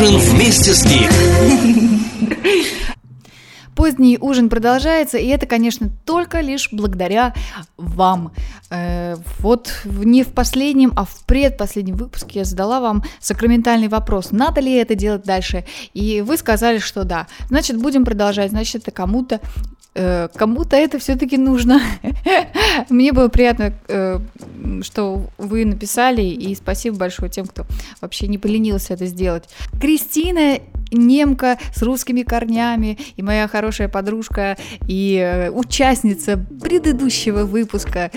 ужин вместе с Гик. Поздний ужин продолжается, и это, конечно, только лишь благодаря вам. Э, вот не в последнем, а в предпоследнем выпуске я задала вам сакраментальный вопрос, надо ли это делать дальше, и вы сказали, что да. Значит, будем продолжать, значит, это кому-то кому-то это все-таки нужно. Мне было приятно, э, что вы написали, и спасибо большое тем, кто вообще не поленился это сделать. Кристина немка с русскими корнями, и моя хорошая подружка, и э, участница предыдущего выпуска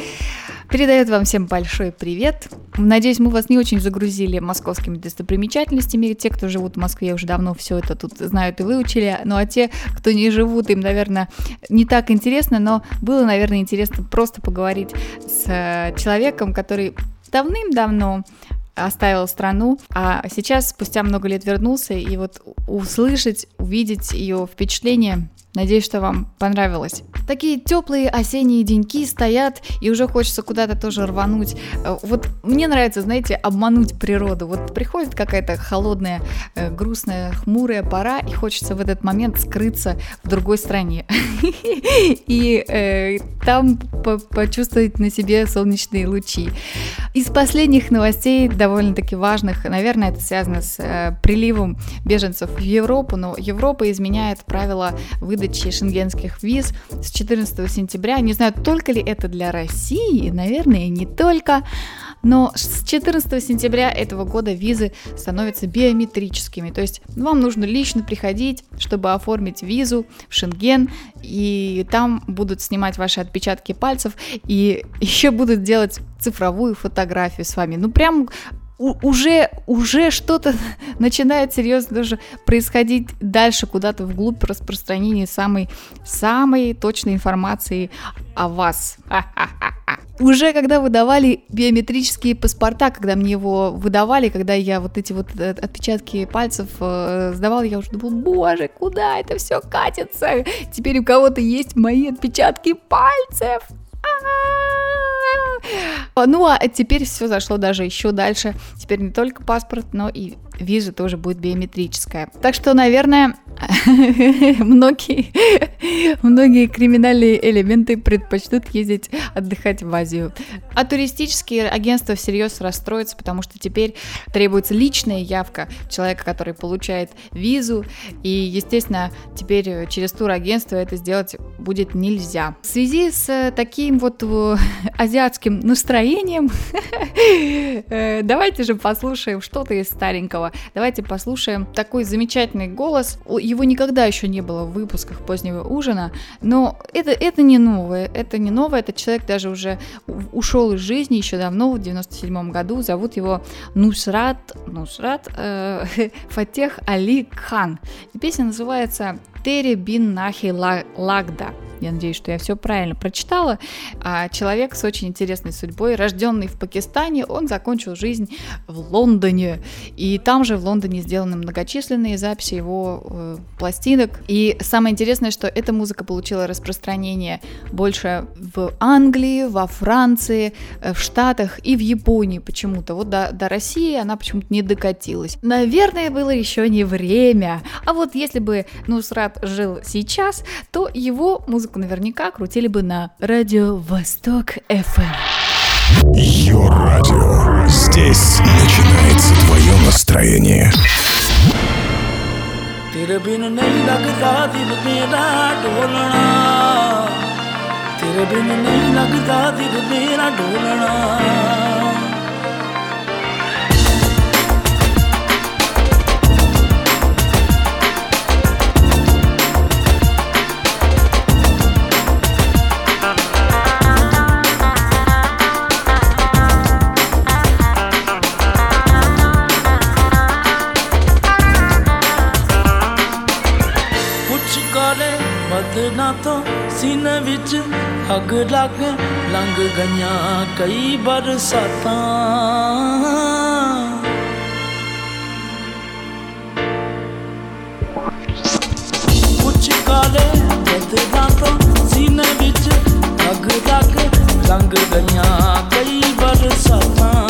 передает вам всем большой привет. Надеюсь, мы вас не очень загрузили московскими достопримечательностями. Те, кто живут в Москве, уже давно все это тут знают и выучили. Ну а те, кто не живут, им, наверное, не так интересно, но было, наверное, интересно просто поговорить с э, человеком, который давным-давно оставил страну, а сейчас, спустя много лет, вернулся, и вот услышать, увидеть ее впечатление Надеюсь, что вам понравилось. Такие теплые осенние деньки стоят, и уже хочется куда-то тоже рвануть. Э, вот мне нравится, знаете, обмануть природу. Вот приходит какая-то холодная, э, грустная, хмурая пора, и хочется в этот момент скрыться в другой стране. И э, там почувствовать на себе солнечные лучи. Из последних новостей, довольно-таки важных, наверное, это связано с приливом беженцев в Европу, но Европа изменяет правила выдачи выдачи шенгенских виз с 14 сентября. Не знаю, только ли это для России, наверное, не только. Но с 14 сентября этого года визы становятся биометрическими. То есть вам нужно лично приходить, чтобы оформить визу в Шенген, и там будут снимать ваши отпечатки пальцев, и еще будут делать цифровую фотографию с вами. Ну прям уже, уже что-то начинает серьезно даже происходить дальше, куда-то вглубь распространения самой, самой точной информации о вас. Уже когда выдавали биометрические паспорта, когда мне его выдавали, когда я вот эти вот э, отпечатки пальцев э, сдавала, я уже думала, боже, куда это все катится? Теперь у кого-то есть мои отпечатки пальцев. Ну а теперь все зашло даже еще дальше. Теперь не только паспорт, но и виза тоже будет биометрическая. Так что, наверное, многие, многие криминальные элементы предпочтут ездить отдыхать в Азию. А туристические агентства всерьез расстроятся, потому что теперь требуется личная явка человека, который получает визу, и, естественно, теперь через турагентство это сделать будет нельзя. В связи с таким вот э, азиатским настроением, э, давайте же послушаем что-то из старенького. Давайте послушаем такой замечательный голос. Его никогда еще не было в выпусках позднего ужина, но это, это не новое, это не новое, этот человек даже уже ушел из жизни еще давно, в 97 году, зовут его Нусрат, Нусрат э, Фатех Али Хан. И песня называется Тери бин Нахи Лагда. Я надеюсь, что я все правильно прочитала. А человек с очень интересной судьбой, рожденный в Пакистане, он закончил жизнь в Лондоне. И там же в Лондоне сделаны многочисленные записи его э, пластинок. И самое интересное, что эта музыка получила распространение больше в Англии, во Франции, э, в Штатах и в Японии почему-то. Вот до, до России она почему-то не докатилась. Наверное, было еще не время. А вот если бы Нусрат Краб жил сейчас, то его музыку наверняка крутили бы на радио Восток FM. Ее радио. Здесь начинается твое настроение. ਤੇਰੇ ਬਿਨ ਨਹੀਂ ਲੱਗਦਾ ਦੀ ਮੇਰਾ ਢੋਲਣਾ ਤੇਰੇ ਬਿਨ ਨਹੀਂ ਲੱਗਦਾ ਦੀ ਮੇਰਾ ਢੋਲਣਾ ਬਦਨਾ ਤੋਂ ਸੀਨੇ ਵਿੱਚ ਅੱਗ ਲੱਗ ਲੰਘ ਗਈਆਂ ਕਈ ਬਰਸਾਤਾਂ। ਕੁਛ ਕਾਲੇ ਬਦਨਾ ਤੋਂ ਸੀਨੇ ਵਿੱਚ ਅੱਗ ਲੱਗ ਲੰਘ ਗਈਆਂ ਕਈ ਬਰਸਾਤਾਂ।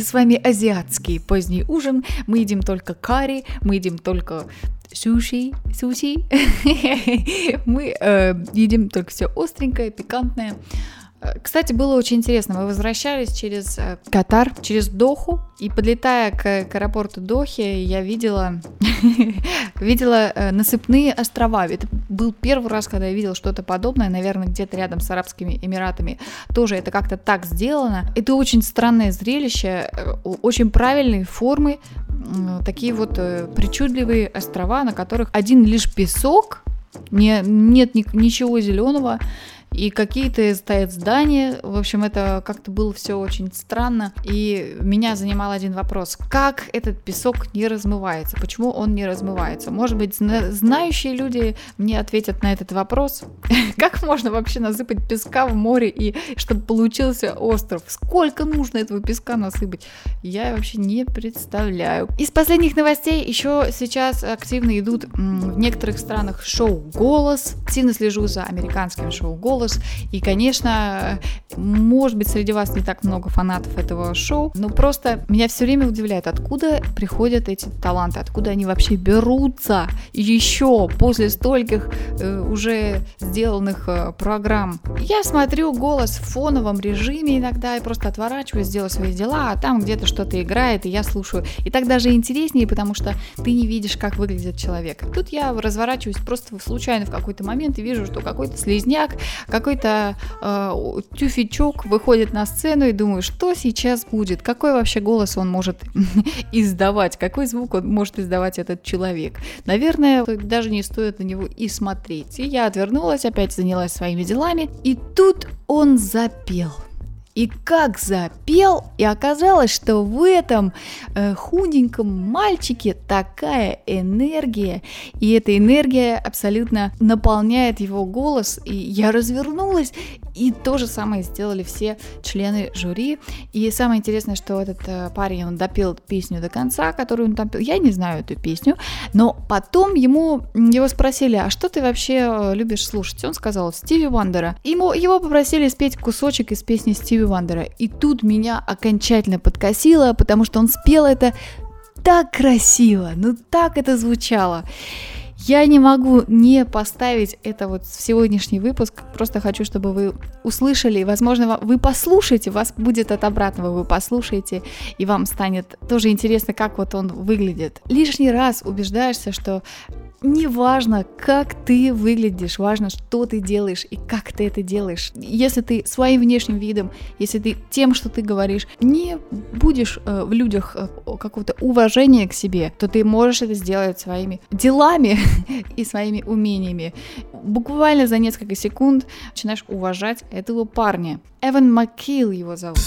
С вами азиатский поздний ужин. Мы едим только карри, мы едим только суши, суши. мы э, едим только все остренькое, пикантное. Э, кстати, было очень интересно. Мы возвращались через э, Катар, через Доху, и подлетая к, к аэропорту Дохи, я видела, видела насыпные острова. Это был первый раз, когда я видела что-то подобное, наверное, где-то рядом с Арабскими Эмиратами. Тоже это как-то так сделано. Это очень странное зрелище, очень правильные формы, такие вот причудливые острова, на которых один лишь песок, не, нет ни, ничего зеленого, и какие-то стоят здания. В общем, это как-то было все очень странно. И меня занимал один вопрос. Как этот песок не размывается? Почему он не размывается? Может быть, знающие люди мне ответят на этот вопрос. Как можно вообще насыпать песка в море и чтобы получился остров? Сколько нужно этого песка насыпать? Я вообще не представляю. Из последних новостей еще сейчас активно идут в некоторых странах шоу «Голос». Активно слежу за американским шоу «Голос» голос. И, конечно, может быть, среди вас не так много фанатов этого шоу, но просто меня все время удивляет, откуда приходят эти таланты, откуда они вообще берутся еще после стольких э, уже сделанных э, программ. Я смотрю голос в фоновом режиме иногда и просто отворачиваюсь, делаю свои дела, а там где-то что-то играет, и я слушаю. И так даже интереснее, потому что ты не видишь, как выглядит человек. Тут я разворачиваюсь просто случайно в какой-то момент и вижу, что какой-то слезняк какой-то э, тюфичок выходит на сцену и думаю, что сейчас будет, какой вообще голос он может издавать, какой звук он может издавать этот человек. Наверное, даже не стоит на него и смотреть. И я отвернулась, опять занялась своими делами, и тут он запел. И как запел, и оказалось, что в этом э, худеньком мальчике такая энергия, и эта энергия абсолютно наполняет его голос. И я развернулась, и то же самое сделали все члены жюри. И самое интересное, что этот э, парень, он допел песню до конца, которую он там пел. Я не знаю эту песню, но потом ему, его спросили, а что ты вообще э, любишь слушать? Он сказал, Стиви Вандера. Ему, его попросили спеть кусочек из песни Стиви Вандера. И тут меня окончательно подкосило, потому что он спел это так красиво, ну так это звучало. Я не могу не поставить это вот в сегодняшний выпуск. Просто хочу, чтобы вы услышали. Возможно, вы послушаете, вас будет от обратного, вы послушаете, и вам станет тоже интересно, как вот он выглядит. Лишний раз убеждаешься, что не важно, как ты выглядишь, важно, что ты делаешь и как ты это делаешь. Если ты своим внешним видом, если ты тем, что ты говоришь, не будешь э, в людях э, какого-то уважения к себе, то ты можешь это сделать своими делами и своими умениями. Буквально за несколько секунд начинаешь уважать этого парня. Эван Маккил его зовут.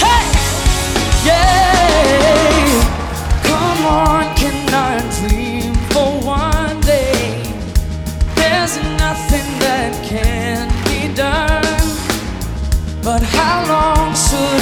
Hey! Yeah! someone cannot dream for one day. There's nothing that can be done. But how long should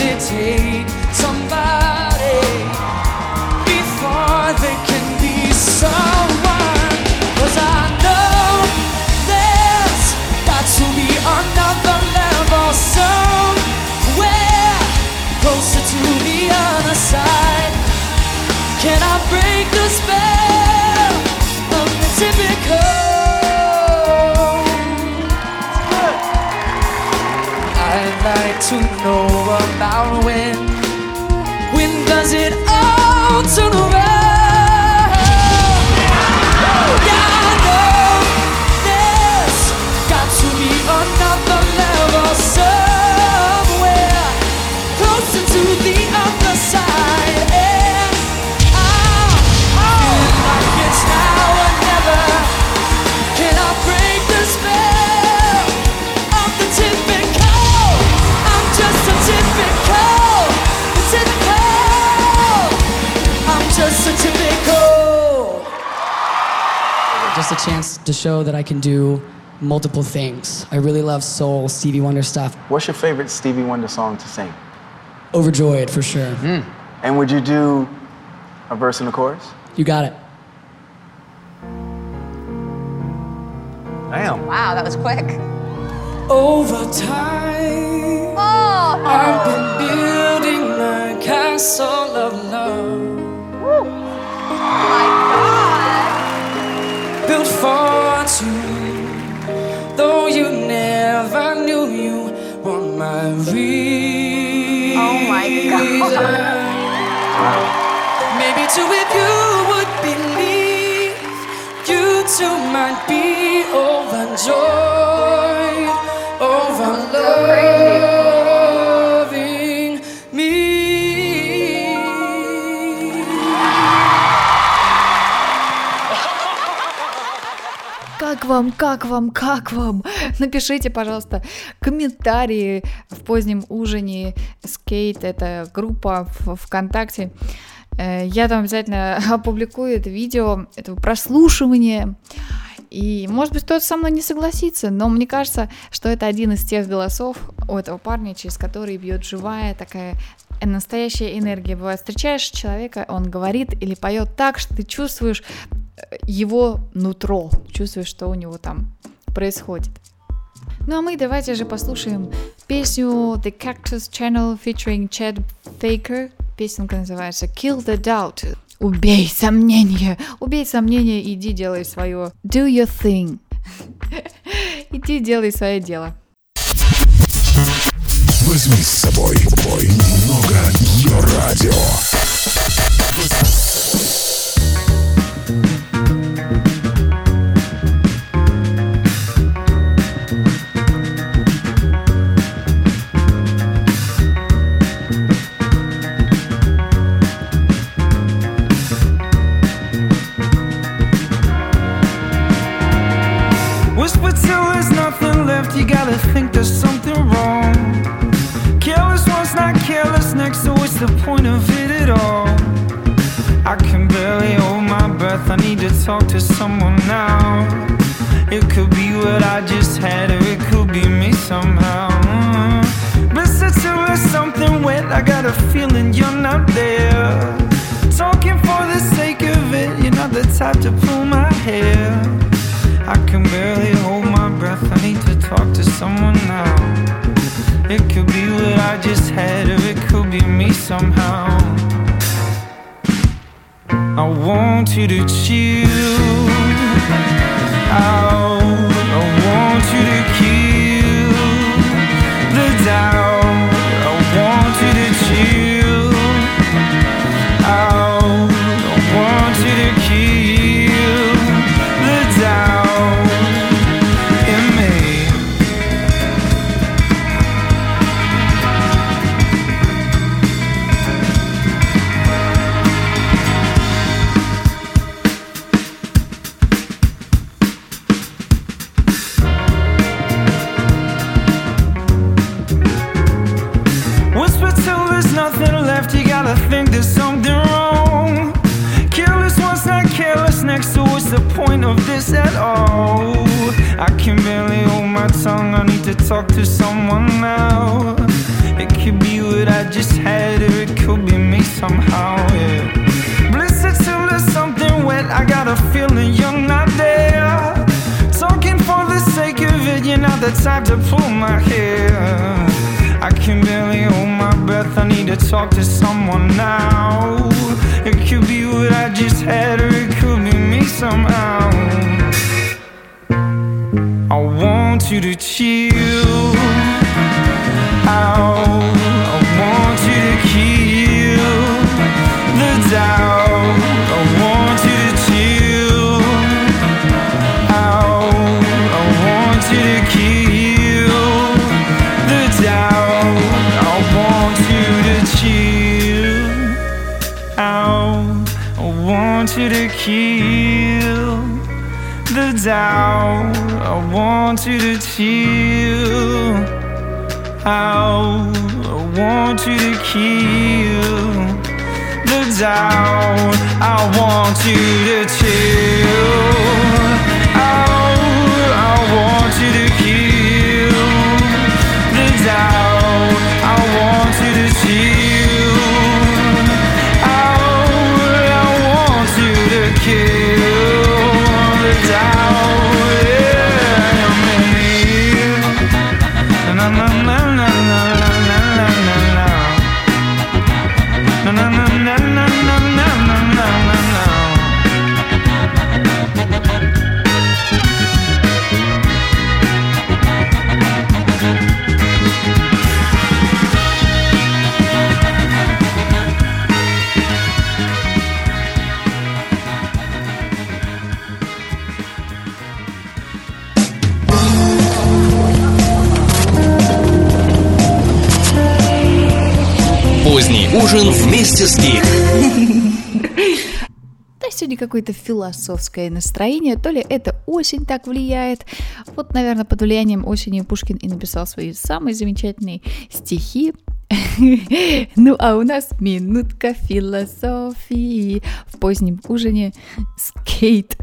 chance to show that I can do multiple things. I really love soul, Stevie Wonder stuff. What's your favorite Stevie Wonder song to sing? Overjoyed for sure. Mm. And would you do a verse and a chorus? You got it. Damn. Wow, that was quick. Over time, oh. I've been building my castle of love. Oh my God. Built for two, though you never knew you were my reason. Oh my God. Maybe too if you would believe, you too might be overjoyed, over вам, как вам, как вам? Напишите, пожалуйста, комментарии в позднем ужине. Скейт — это группа в ВКонтакте. Я там обязательно опубликую это видео, это прослушивание. И, может быть, кто-то со мной не согласится, но мне кажется, что это один из тех голосов у этого парня, через который бьет живая такая настоящая энергия. Бывает, встречаешь человека, он говорит или поет так, что ты чувствуешь его нутро, чувствуешь, что у него там происходит. Ну а мы давайте же послушаем песню The Cactus Channel featuring Chad Faker. Песенка называется Kill the Doubt. Убей сомнения, убей сомнения, иди делай свое. Do your thing. иди делай свое дело. Возьми с собой немного ее радио. The point of it at all? I can barely hold my breath, I need to talk to someone now. It could be what I just had, or it could be me somehow. Listen to us, something wet, I got a feeling you're not there. Talking for the sake of it, you're not the type to pull my hair. I can barely hold my breath, I need to talk to someone now. It could be what I just had, or it could be me somehow. I want you to chill to talk to someone now. It could be what I just had, or it could be me somehow. Yeah. Blister till there's something wet. I got a feeling you're not there. Talking for the sake of it, you're not the type to pull my hair. I can barely hold my breath. I need to talk to someone now. It could be what I just had, or it could be me somehow. I want you to chill out. I want you to kill the doubt. I want you to chill out. I want you to kill the doubt. I want you to chill out. I want you to kill the doubt. I want you to chill out. I want you to kill the doubt. I want you to chill Гик. Да, сегодня какое-то философское настроение, то ли это осень так влияет. Вот, наверное, под влиянием осени Пушкин и написал свои самые замечательные стихи. Ну, а у нас минутка философии в позднем ужине с Кейт.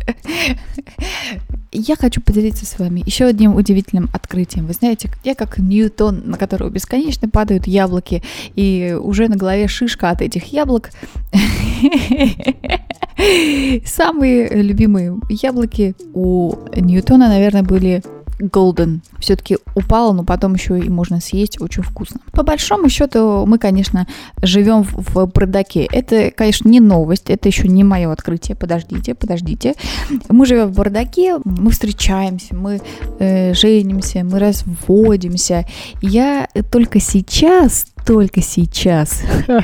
Я хочу поделиться с вами еще одним удивительным открытием. Вы знаете, я как Ньютон, на которого бесконечно падают яблоки, и уже на голове шишка от этих яблок. Самые любимые яблоки у Ньютона, наверное, были golden. Все-таки упало, но потом еще и можно съесть, очень вкусно. По большому счету, мы, конечно, живем в, бардаке. Это, конечно, не новость, это еще не мое открытие. Подождите, подождите. Мы живем в бардаке, мы встречаемся, мы э, женимся, мы разводимся. Я только сейчас только сейчас.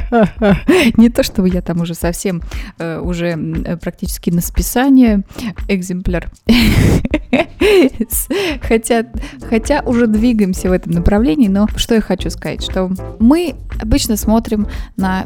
Не то, чтобы я там уже совсем э, уже практически на списание экземпляр. хотя, хотя уже двигаемся в этом направлении, но что я хочу сказать, что мы обычно смотрим на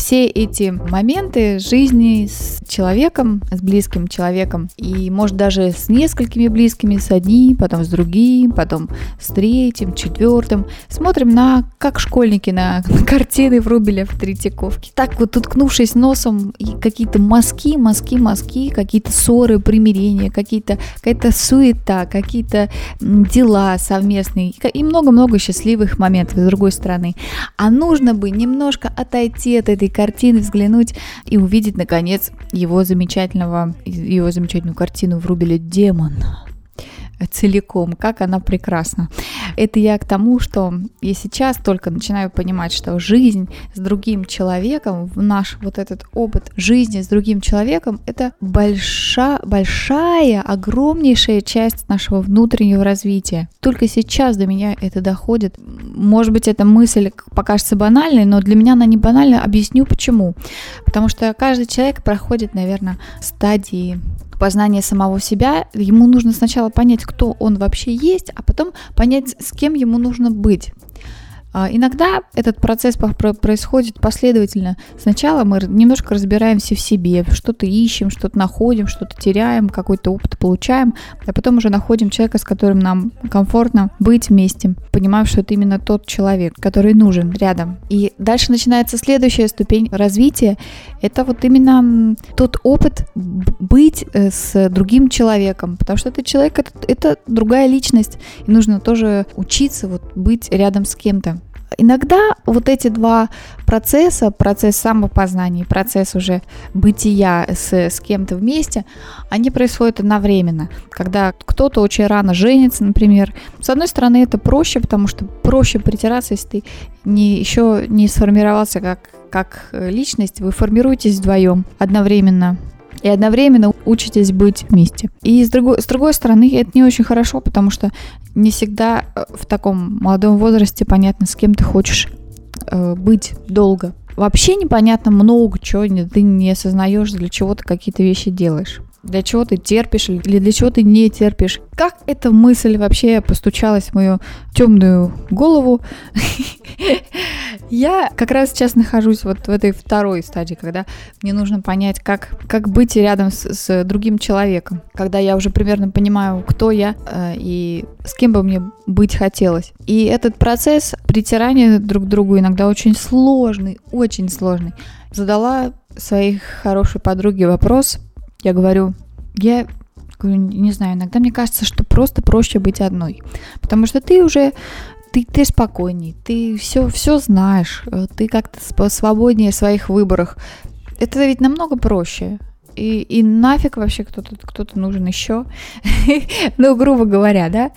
все эти моменты жизни с человеком, с близким человеком, и может даже с несколькими близкими, с одним, потом с другим, потом с третьим, четвертым, смотрим на, как школьники, на, на картины Врубеля в Третьяковке. Так вот, уткнувшись носом, и какие-то мазки, мазки, мазки, какие-то ссоры, примирения, какие-то, какая-то суета, какие-то дела совместные, и много-много счастливых моментов с другой стороны. А нужно бы немножко отойти от этой картины, взглянуть и увидеть, наконец, его замечательного, его замечательную картину Врубеля «Демон» целиком, как она прекрасна. Это я к тому, что я сейчас только начинаю понимать, что жизнь с другим человеком, наш вот этот опыт жизни с другим человеком, это большая, большая, огромнейшая часть нашего внутреннего развития. Только сейчас до меня это доходит. Может быть, эта мысль покажется банальной, но для меня она не банальная. Объясню почему. Потому что каждый человек проходит, наверное, стадии познания самого себя, ему нужно сначала понять, кто он вообще есть, а потом понять, с кем ему нужно быть. А, иногда этот процесс происходит последовательно. Сначала мы немножко разбираемся в себе, что-то ищем, что-то находим, что-то теряем, какой-то опыт получаем, а потом уже находим человека, с которым нам комфортно быть вместе, понимаем, что это именно тот человек, который нужен рядом. И дальше начинается следующая ступень развития. Это вот именно тот опыт быть э, с другим человеком, потому что этот человек это, это другая личность, и нужно тоже учиться вот быть рядом с кем-то. Иногда вот эти два процесса, процесс самопознания и процесс уже бытия с, с кем-то вместе, они происходят одновременно. Когда кто-то очень рано женится, например, с одной стороны это проще, потому что проще притираться, если ты не, еще не сформировался как, как личность, вы формируетесь вдвоем одновременно и одновременно учитесь быть вместе. И с другой, с другой стороны, это не очень хорошо, потому что не всегда э, в таком молодом возрасте понятно, с кем ты хочешь э, быть долго. Вообще непонятно много чего, ты не осознаешь, для чего ты какие-то вещи делаешь для чего ты терпишь или для чего ты не терпишь. Как эта мысль вообще постучалась в мою темную голову? Я как раз сейчас нахожусь вот в этой второй стадии, когда мне нужно понять, как, как быть рядом с, с другим человеком, когда я уже примерно понимаю, кто я э, и с кем бы мне быть хотелось. И этот процесс притирания друг к другу иногда очень сложный, очень сложный. Задала своей хорошей подруге вопрос, я говорю, я не знаю, иногда мне кажется, что просто проще быть одной. Потому что ты уже ты, ты спокойней, ты все, все знаешь, э, ты как-то свободнее в своих выборах. Это ведь намного проще. И, и нафиг вообще кто-то кто нужен еще. ну, грубо говоря, да.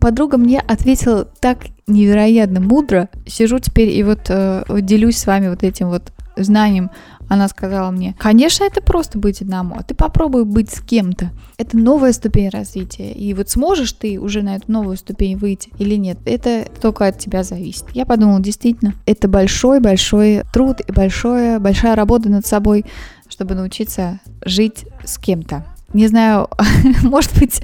Подруга мне ответила так невероятно мудро. Сижу теперь и вот э, делюсь с вами вот этим вот знанием она сказала мне, конечно, это просто быть одному, а ты попробуй быть с кем-то. Это новая ступень развития. И вот сможешь ты уже на эту новую ступень выйти или нет, это только от тебя зависит. Я подумала, действительно, это большой-большой труд и большое, большая работа над собой, чтобы научиться жить с кем-то. Не знаю, может быть,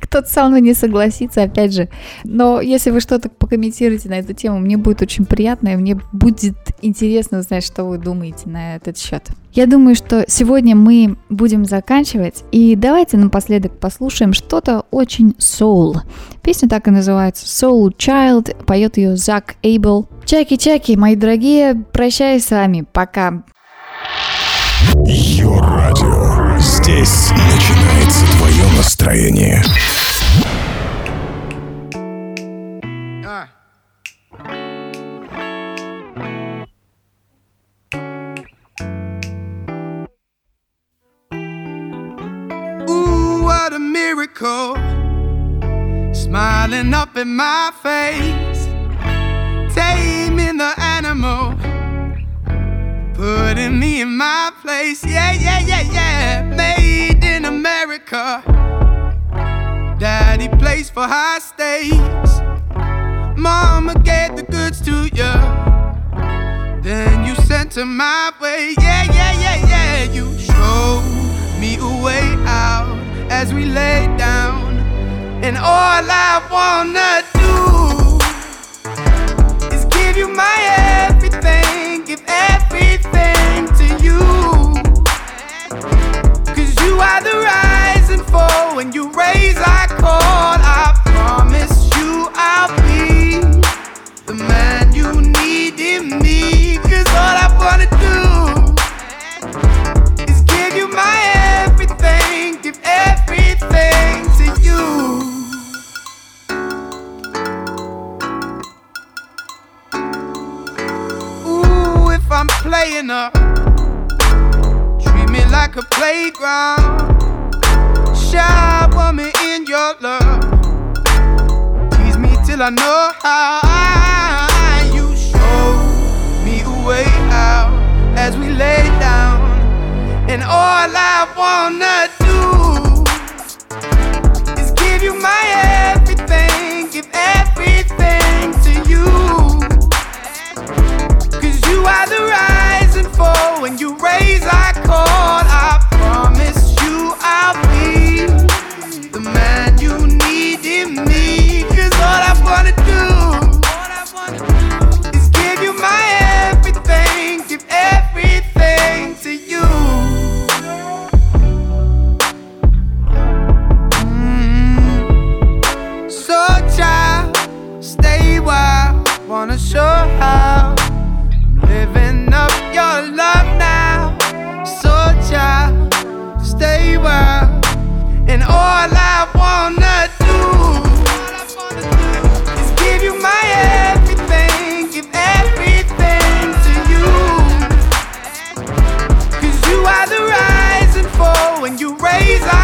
кто-то со мной не согласится, опять же. Но если вы что-то покомментируете на эту тему, мне будет очень приятно, и мне будет интересно узнать, что вы думаете на этот счет. Я думаю, что сегодня мы будем заканчивать, и давайте напоследок послушаем что-то очень soul. Песня так и называется Soul Child, поет ее Зак Эйбл. Чаки-чаки, мои дорогие, прощаюсь с вами, пока. Йо-радио. Здесь начинается твое настроение. Ooh, what a miracle. Smiling up in my face. Putting me in my place. Yeah, yeah, yeah, yeah. Made in America. Daddy plays for high stakes. Mama gave the goods to you. Then you sent her my way. Yeah, yeah, yeah, yeah. You showed me a way out as we lay down. And all I wanna When you raise, I call. I promise you I'll be the man you need in me. Cause all I wanna do is give you my everything, give everything to you. Ooh, if I'm playing up, treat me like a playground. Shy woman in your love, tease me till I know how. You show me a way out as we lay down, and all I wanna do is give you my everything, give everything to you. Cause you are the rise and fall. When you raise, I Wanna show how I'm living up your love now. So, child, stay wild. And all I wanna do is give you my everything, give everything to you. Cause you are the rise and fall when you raise.